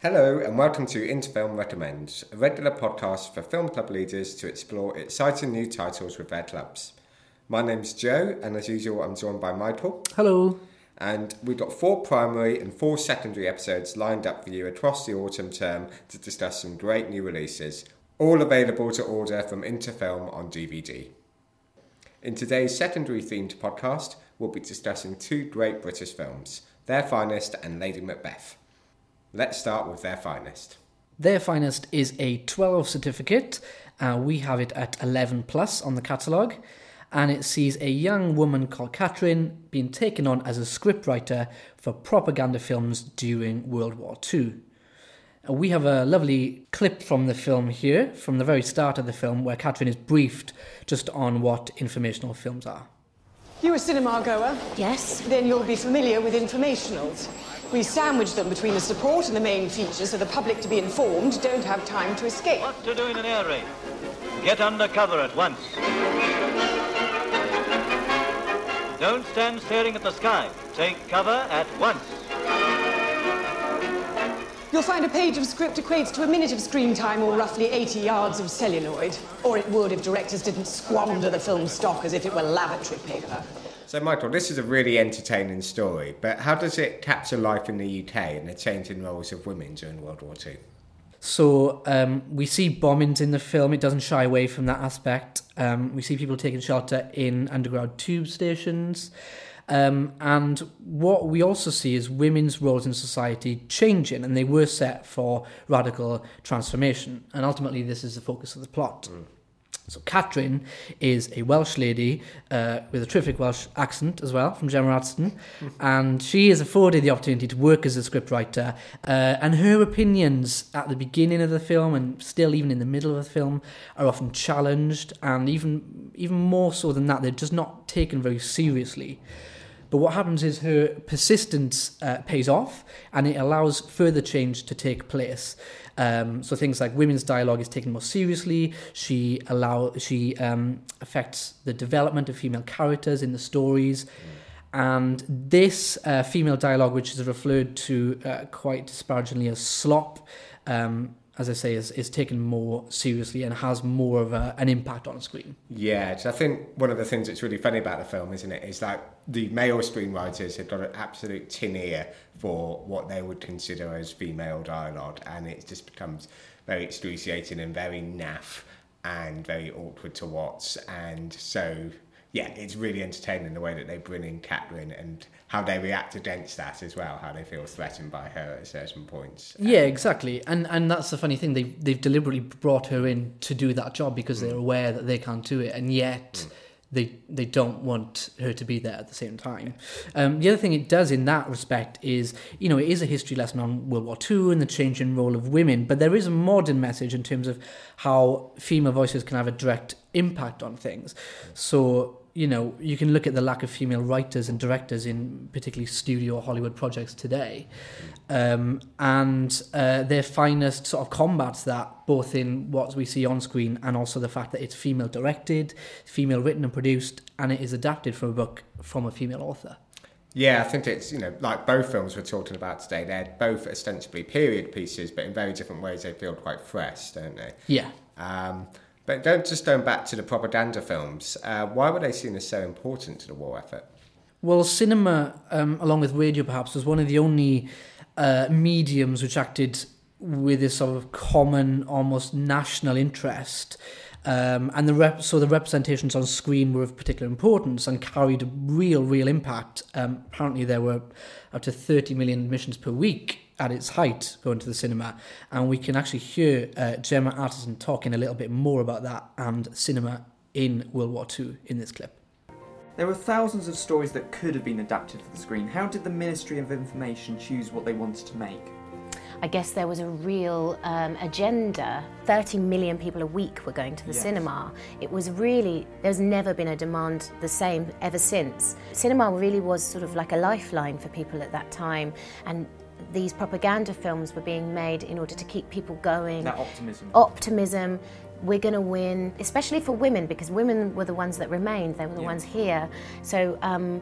Hello, and welcome to Into Film Recommends, a regular podcast for film club leaders to explore exciting new titles with their clubs. My name's Joe, and as usual, I'm joined by Michael. Hello. And we've got four primary and four secondary episodes lined up for you across the autumn term to discuss some great new releases, all available to order from Into Film on DVD. In today's secondary themed podcast, we'll be discussing two great British films, Their Finest and Lady Macbeth. Let's start with Their Finest. Their Finest is a 12 certificate. Uh, we have it at 11 plus on the catalogue. And it sees a young woman called Catherine being taken on as a scriptwriter for propaganda films during World War II. Uh, we have a lovely clip from the film here, from the very start of the film, where Catherine is briefed just on what informational films are. You a cinema goer? Yes. Then you'll be familiar with informationals. We sandwich them between the support and the main feature so the public to be informed don't have time to escape. What to do in an air raid? Get under cover at once. Don't stand staring at the sky. Take cover at once. You'll find a page of script equates to a minute of screen time or roughly 80 yards of celluloid. Or it would if directors didn't squander the film stock as if it were lavatory paper. So, Michael, this is a really entertaining story, but how does it capture life in the UK and the changing roles of women during World War II? So um, we see bombings in the film. It doesn't shy away from that aspect. Um, we see people taking shelter in underground tube stations. Um, and what we also see is women's roles in society changing, and they were set for radical transformation. And ultimately, this is the focus of the plot. Mm. So Catherine is a Welsh lady uh, with a terrific Welsh accent as well from Gemma Arterton, and she is afforded the opportunity to work as a scriptwriter. Uh, and her opinions at the beginning of the film and still even in the middle of the film are often challenged, and even even more so than that, they're just not taken very seriously. But what happens is her persistence uh, pays off, and it allows further change to take place. Um, so things like women's dialogue is taken more seriously. She allow she um, affects the development of female characters in the stories. And this uh, female dialogue, which is referred to uh, quite disparagingly as slop, um, as I say, is, is taken more seriously and has more of a, an impact on screen. Yeah, I think one of the things that's really funny about the film, isn't it, is that the male screenwriters have got an absolute tin ear for what they would consider as female dialogue, and it just becomes very excruciating and very naff and very awkward to watch. And so yeah, it's really entertaining the way that they bring in Catherine and how they react against that as well, how they feel threatened by her at certain points. Yeah, exactly. And and that's the funny thing. They've, they've deliberately brought her in to do that job because mm. they're aware that they can't do it. And yet... Mm. They, they don't want her to be there at the same time. Um, the other thing it does in that respect is, you know, it is a history lesson on World War II and the changing role of women, but there is a modern message in terms of how female voices can have a direct impact on things. So you know, you can look at the lack of female writers and directors in particularly studio or Hollywood projects today. Um, and uh, their finest sort of combats that both in what we see on screen and also the fact that it's female directed, female written and produced, and it is adapted from a book from a female author. Yeah, I think it's, you know, like both films we're talking about today, they're both ostensibly period pieces, but in very different ways they feel quite fresh, don't they? Yeah. Um, but don't just going back to the propaganda films. Uh, why were they seen as so important to the war effort? Well, cinema, um, along with radio, perhaps, was one of the only uh, mediums which acted with this sort of common, almost national interest. Um, and the rep- so the representations on screen were of particular importance and carried a real, real impact. Um, apparently, there were up to 30 million admissions per week at its height going to the cinema. And we can actually hear uh, Gemma Arterton talking a little bit more about that and cinema in World War II in this clip. There were thousands of stories that could have been adapted for the screen. How did the Ministry of Information choose what they wanted to make? I guess there was a real um, agenda. 30 million people a week were going to the yes. cinema. It was really, there's never been a demand the same ever since. Cinema really was sort of like a lifeline for people at that time. And these propaganda films were being made in order to keep people going. That optimism. Optimism. We're going to win, especially for women, because women were the ones that remained. They were the yeah. ones here. So um,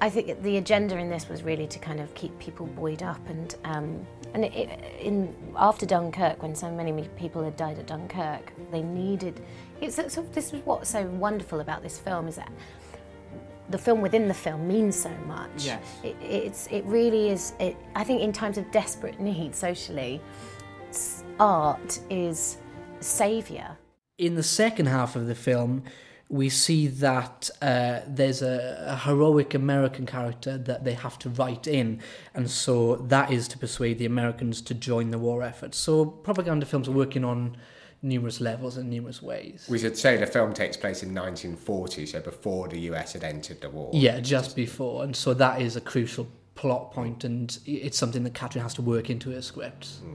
I think the agenda in this was really to kind of keep people buoyed up and um, And it, in after Dunkirk, when so many people had died at Dunkirk, they needed. It's sort of, this is what's so wonderful about this film is that the film within the film means so much. Yes. It, it's it really is. It, I think in times of desperate need socially, art is saviour. in the second half of the film, we see that uh, there's a, a heroic American character that they have to write in, and so that is to persuade the Americans to join the war effort. So propaganda films are working on numerous levels and numerous ways. We should say the film takes place in 1940, so before the US had entered the war. Yeah, just before, and so that is a crucial plot point, and it's something that Catherine has to work into her scripts. Hmm.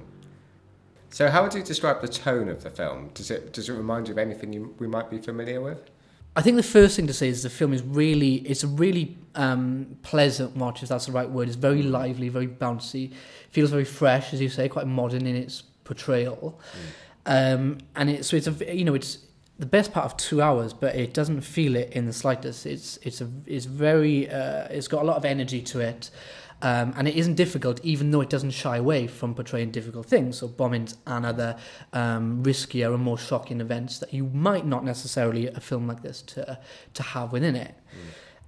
So, how would you describe the tone of the film? Does it does it remind you of anything you, we might be familiar with? I think the first thing to say is the film is really it's a really um, pleasant watch if that's the right word. It's very hmm. lively, very bouncy, feels very fresh, as you say, quite modern in its portrayal, hmm. Um, and it's so it's a you know it's the best part of two hours, but it doesn't feel it in the slightest. It's it's a it's very uh, it's got a lot of energy to it. Um, and it isn't difficult, even though it doesn't shy away from portraying difficult things. So bombings and other um, riskier and more shocking events that you might not necessarily a film like this to to have within it.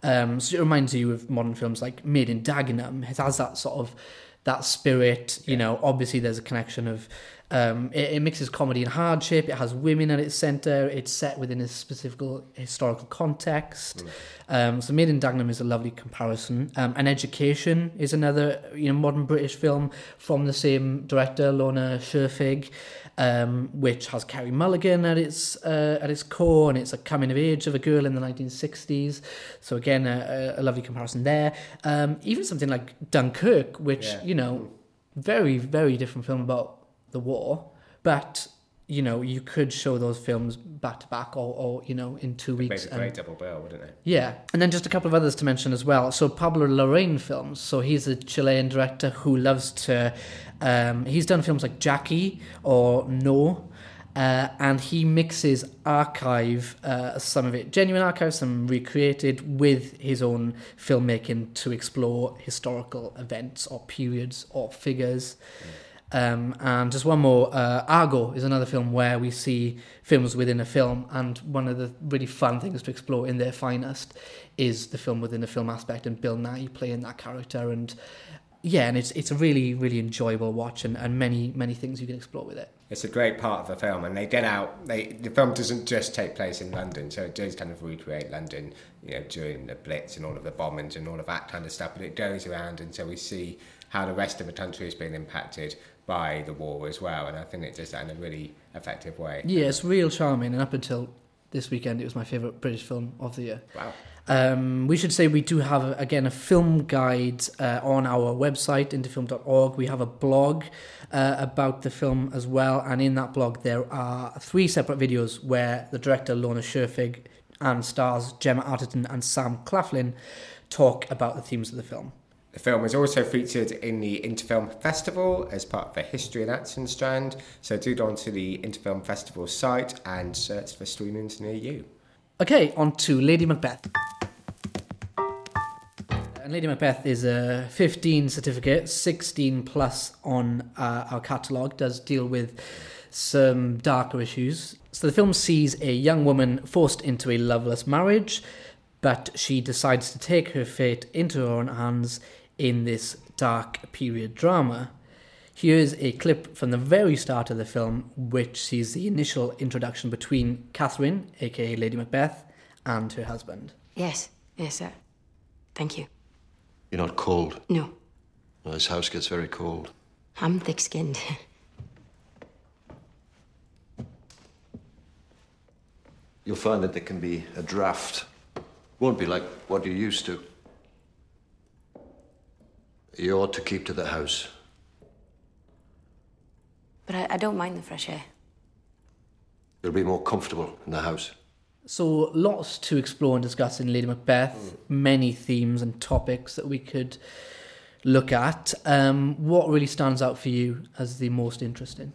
Um, so it reminds you of modern films like Made in Dagenham. It has that sort of that spirit. You know, obviously there's a connection of um, it, it mixes comedy and hardship. It has women at its center. It's set within a specific historical context. Um, so Made in Dagenham is a lovely comparison. Um, and Education is another you know modern British film from the same director, Lone Scherfig, um, which has Carey Mulligan at its uh, at its core, and it's a coming of age of a girl in the 1960s. So again, a, a lovely comparison there. Um, even something like Dunkirk, which Yeah. you know, very very different film about the war, but you know you could show those films back to back or, or you know in two weeks. a and- great double bill, wouldn't it? yeah, and then just a couple of others to mention as well. So Pablo Larraín films. So he's a Chilean director who loves to. Um, he's done films like Jackie or No, uh, and he mixes archive, uh, some of it genuine archive, some recreated, with his own filmmaking to explore historical events or periods or figures. Um, and just one more, uh, Argo is another film where we see films within a film, and one of the really fun things to explore in their finest is the film within a film aspect, and Bill Nighy playing that character, and yeah, and it's it's a really really enjoyable watch, and, and many many things you can explore with it. It's a great part of the film, and they get out. They the film doesn't just take place in London, so it does kind of recreate London, you know, during the Blitz and all of the bombings and all of that kind of stuff. But it goes around, and so we see how the rest of the country has been impacted by the war as well. And I think it does that in a really effective way. Yeah, it's real charming, and up until this weekend, it was my favourite British film of the year. Wow. Um, we should say we do have again a film guide uh, on our website intofilm.org. We have a blog uh, about the film as well, and in that blog there are three separate videos where the director Lone Scherfig and stars Gemma Arterton and Sam Claflin talk about the themes of the film. The film is also featured in the Into Film Festival as part of the History and Action strand. So do go onto the Into Film Festival site and search for screenings near you. Okay, on to Lady Macbeth. And Lady Macbeth is a 15 certificate, 16 plus on uh, our catalogue, does deal with some darker issues. So the film sees a young woman forced into a loveless marriage, but she decides to take her fate into her own hands in this dark period drama. Here's a clip from the very start of the film, which sees the initial introduction between Catherine, aka Lady Macbeth, and her husband. Yes, yes, sir. Thank you. You're not cold. No, Well, this house gets very cold. I'm thick skinned. You'll find that there can be a draft. Won't be like what you're used to. You ought to keep to the house. but I, I don't mind the fresh air. You'll be more comfortable in the house. So, lots to explore and discuss in Lady Macbeth, many themes and topics that we could look at. Um, what really stands out for you as the most interesting?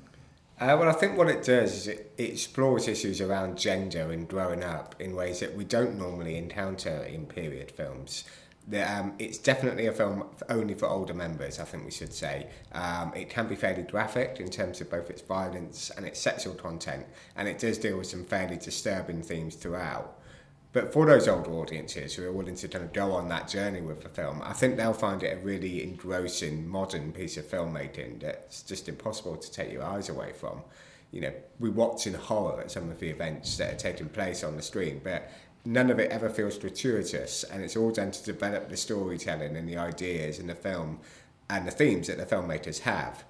Uh, well, I think what it does is it, it explores issues around gender and growing up in ways that we don't normally encounter in period films. The, um, it's definitely a film only for older members, I think we should say. Um, it can be fairly graphic in terms of both its violence and its sexual content, and it does deal with some fairly disturbing themes throughout. But for those older audiences who are willing to kind of go on that journey with the film, I think they'll find it a really engrossing, modern piece of filmmaking that's just impossible to take your eyes away from. You know, we watch in horror at some of the events that are taking place on the screen, but none of it ever feels gratuitous, and it's all done to develop the storytelling and the ideas in the film and the themes that the filmmakers have.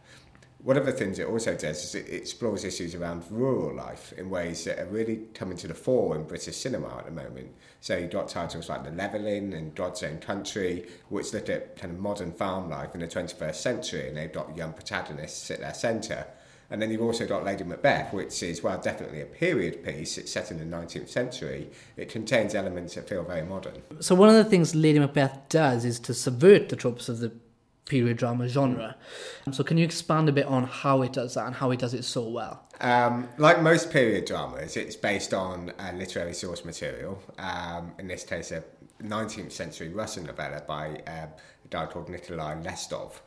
One of the things it also does is it explores issues around rural life in ways that are really coming to the fore in British cinema at the moment. So you've got titles like The Levelling and God's Own Country, which look at kind of modern farm life in the 21st century, and they've got young protagonists at their centre. And then you've also got Lady Macbeth, which is, well, definitely a period piece. It's set in the 19th century. It contains elements that feel very modern. So one of the things Lady Macbeth does is to subvert the tropes of the period drama genre. So can you expand a bit on how it does that and how it does it so well? Um, like most period dramas, it's based on uh, literary source material. Um, in this case, a 19th century Russian novella by um, a guy called Nikolai Leskov.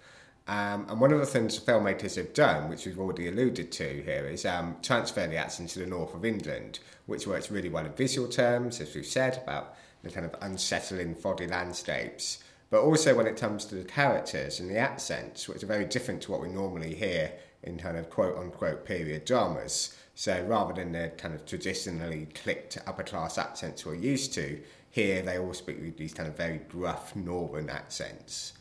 Um, and one of the things the filmmakers have done, which we've already alluded to here, is um, transfer the action to the north of England, which works really well in visual terms, as we've said, about the kind of unsettling, foggy landscapes, but also when it comes to the characters and the accents, which are very different to what we normally hear in kind of quote unquote period dramas. So rather than the kind of traditionally clicked upper class accents we're used to, here they all speak with these kind of very gruff northern accents.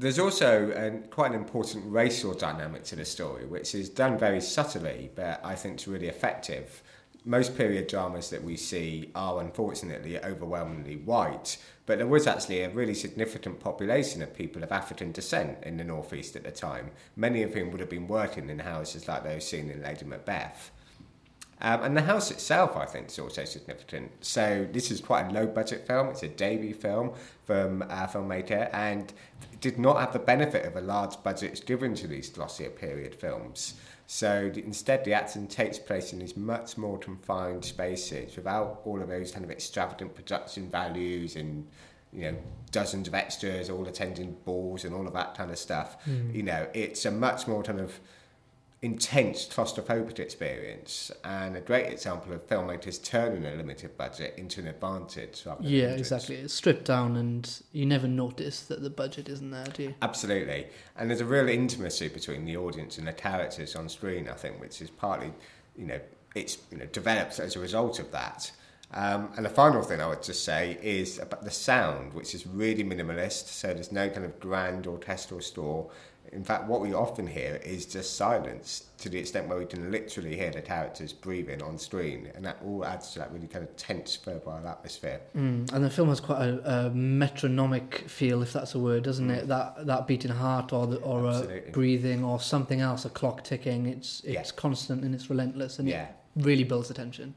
There's also a, quite an important racial dynamic to the story, which is done very subtly, but I think is really effective. Most period dramas that we see are unfortunately overwhelmingly white, but there was actually a really significant population of people of African descent in the northeast at the time, many of whom would have been working in houses like those seen in Lady Macbeth. Um, and the house itself, I think, is also significant. So this is quite a low-budget film. It's a debut film from a filmmaker, and did not have the benefit of a large budget given to these glossier period films. So instead, the action takes place in these much more confined spaces without all of those kind of extravagant production values and you know dozens of extras all attending balls and all of that kind of stuff. Mm. You know, it's a much more kind of intense claustrophobic experience and a great example of filmmakers turning a limited budget into an advantage. yeah, exactly. It's stripped down and you never notice that the budget isn't there, do you? Absolutely. And there's a real intimacy between the audience and the characters on screen, I think, which is partly, you know, it's you know developed as a result of that. Um, and the final thing I would just say is about the sound, which is really minimalist. So there's no kind of grand orchestral score. In fact, what we often hear is just silence to the extent where we can literally hear the characters breathing on screen, and that all adds to that really kind of tense, febrile atmosphere. Mm, and the film has quite a, a, metronomic feel, if that's a word, doesn't mm. it? That that beating heart, or the, or a breathing, or something else, a clock ticking. It's it's yeah. constant and it's relentless, and yeah. it really builds attention.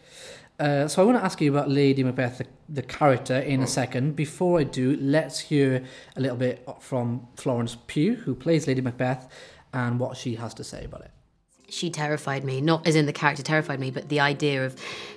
Uh, so I want to ask you about Lady Macbeth, the, the character, in a second. Before I do, let's hear a little bit from Florence Pugh, who plays Lady Macbeth, and what she has to say about it she terrified me not as in the character terrified me but the idea of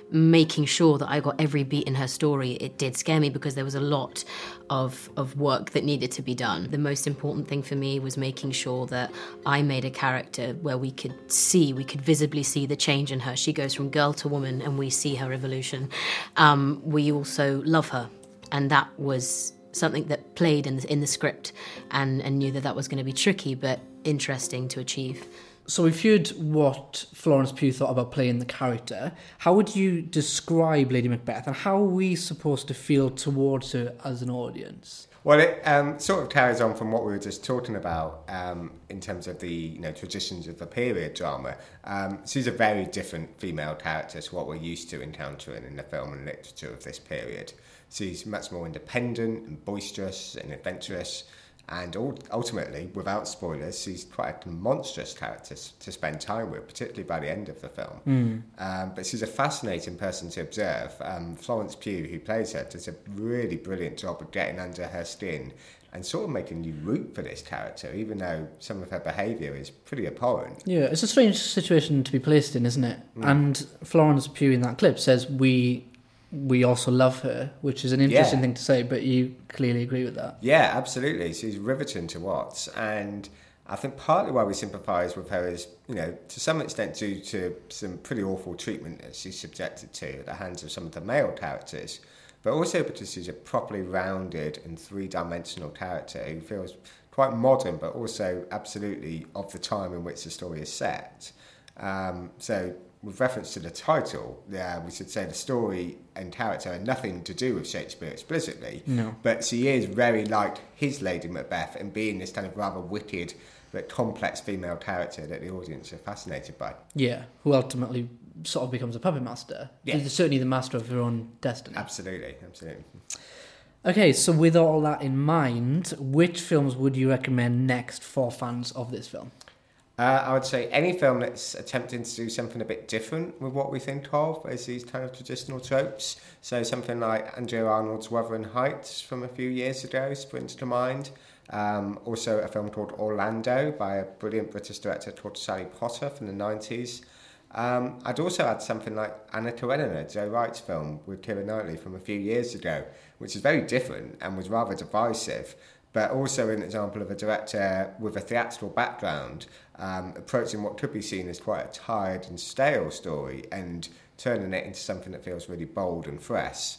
making sure that i got every beat in her story it did scare me because there was a lot of of work that needed to be done. The most important thing for me was making sure that i made a character where we could see we could visibly see the change in her. She goes from girl to woman and we see her evolution. Um, we also love her. And that was something that played in the, in the script and, and knew that that was going to be tricky but interesting to achieve so we've heard what Florence Pugh thought about playing the character. How would you describe Lady Macbeth, and how are we supposed to feel towards her as an audience? Well, it um, sort of carries on from what we were just talking about um, in terms of the you know traditions of the period drama. Um, she's a very different female character to what we're used to encountering in the film and literature of this period. She's much more independent and boisterous and adventurous and ultimately, without spoilers, she's quite a monstrous character to spend time with, particularly by the end of the film. Mm. Um, but she's a fascinating person to observe. Um, Florence Pugh, who plays her, does a really brilliant job of getting under her skin and sort of making you root for this character, even though some of her behaviour is pretty abhorrent. Yeah, it's a strange situation to be placed in, isn't it? Mm. And Florence Pugh in that clip says we we also love her, which is an interesting Yeah. thing to say, but you clearly agree with that. Yeah, absolutely. She's riveting to watch, and I think partly why we sympathise with her is, you know, to some extent due to some pretty awful treatment that she's subjected to at the hands of some of the male characters, but also because she's a properly rounded and three-dimensional character who feels quite modern, but also absolutely of the time in which the story is set. Um, so, with reference to the title, yeah, we should say the story and character are nothing to do with Shakespeare explicitly. No. But she is very like his Lady Macbeth and being this kind of rather wicked but complex female character that the audience are fascinated by. Yeah, who ultimately sort of becomes a puppet master. Yeah. She's certainly the master of her own destiny. Absolutely, absolutely. Okay, so with all that in mind, which films would you recommend next for fans of this film? Uh, I would say any film that's attempting to do something a bit different with what we think of as these kind of traditional tropes. So something like Andrea Arnold's Wuthering Heights from a few years ago springs to mind. Um, also a film called Orlando by a brilliant British director called Sally Potter from the 90s. Um, I'd also add something like Anna Karenina, Joe Wright's film with Keira Knightley from a few years ago, which is very different and was rather divisive, but also an example of a director with a theatrical background um, approaching what could be seen as quite a tired and stale story and turning it into something that feels really bold and fresh.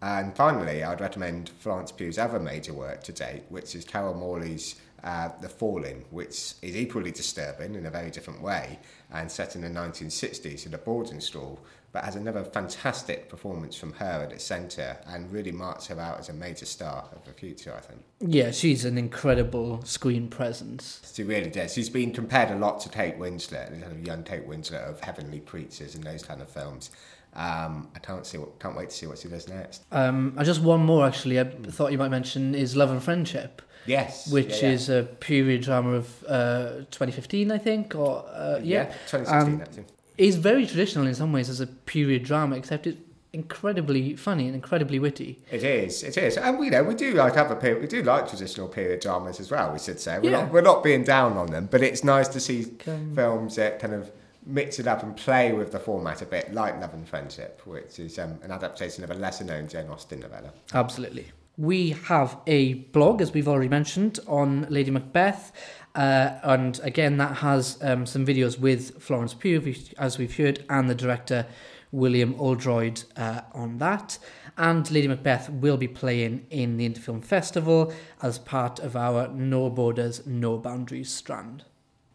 And finally, I'd recommend Florence Pugh's other major work to date, which is Carol Morley's uh, The Falling, which is equally disturbing in a very different way and set in the 1960s in a boarding school, but has another fantastic performance from her at its centre and really marks her out as a major star of the future, I think. Yeah, she's an incredible screen presence. She really does. She's been compared a lot to Kate Winslet, the kind of young Kate Winslet of Heavenly Creatures and those kind of films. Um, I can't see what, can't wait to see what she does next. Um, just one more, actually, I thought you might mention is Love and Friendship, Yes, which yeah, yeah. is a period drama of uh, 2015, I think, or uh, yeah, 2016. Um, is very traditional in some ways as a period drama, except it's incredibly funny and incredibly witty. It is, it is, and we know we do like other period, we do like traditional period dramas as well. We should say we're Yeah. not we're not being down on them, but it's nice to see Um, films that kind of mix it up and play with the format a bit, like Love and Friendship, which is um, an adaptation of a lesser known Jane Austen novella. Absolutely. We have a blog, as we've already mentioned, on Lady Macbeth. Uh, and again, that has um, some videos with Florence Pugh, as we've heard, and the director William Oldroyd uh, on that. And Lady Macbeth will be playing in the Into Film Festival as part of our No Borders, No Boundaries strand.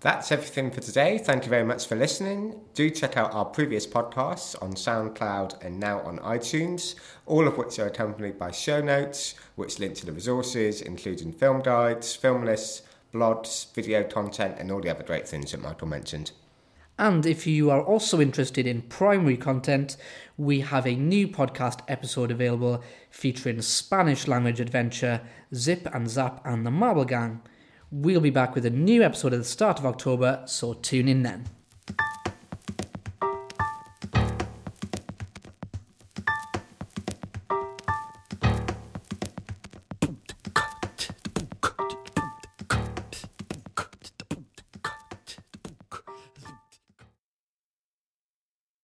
That's everything for today. Thank you very much for listening. Do check out our previous podcasts on SoundCloud and now on iTunes, all of which are accompanied by show notes, which link to the resources, including film guides, film lists, blogs, video content, and all the other great things that Michael mentioned. And if you are also interested in primary content, we have a new podcast episode available featuring Spanish language adventure Zip and Zap and the Marble Gang. We'll be back with a new episode at the start of October, so tune in then.